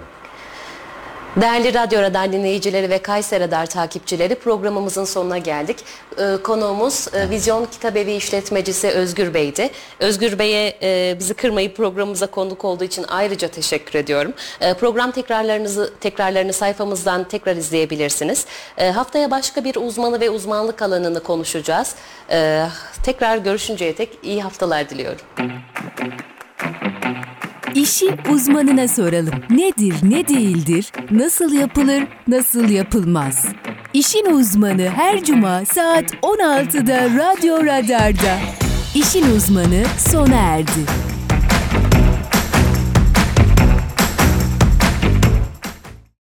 Speaker 2: Değerli Radyo Radar dinleyicileri ve Kayseri Radar takipçileri programımızın sonuna geldik. Ee, konuğumuz e, Vizyon Kitabevi işletmecisi Özgür Bey'di. Özgür Bey'e e, bizi kırmayıp programımıza konuk olduğu için ayrıca teşekkür ediyorum. E, program tekrarlarınızı tekrarlarını sayfamızdan tekrar izleyebilirsiniz. E, haftaya başka bir uzmanı ve uzmanlık alanını konuşacağız. E, tekrar görüşünceye tek iyi haftalar diliyorum.
Speaker 1: İşi uzmanına soralım. Nedir, ne değildir, nasıl yapılır, nasıl yapılmaz? İşin uzmanı her cuma saat 16'da Radyo Radar'da. İşin uzmanı sona erdi.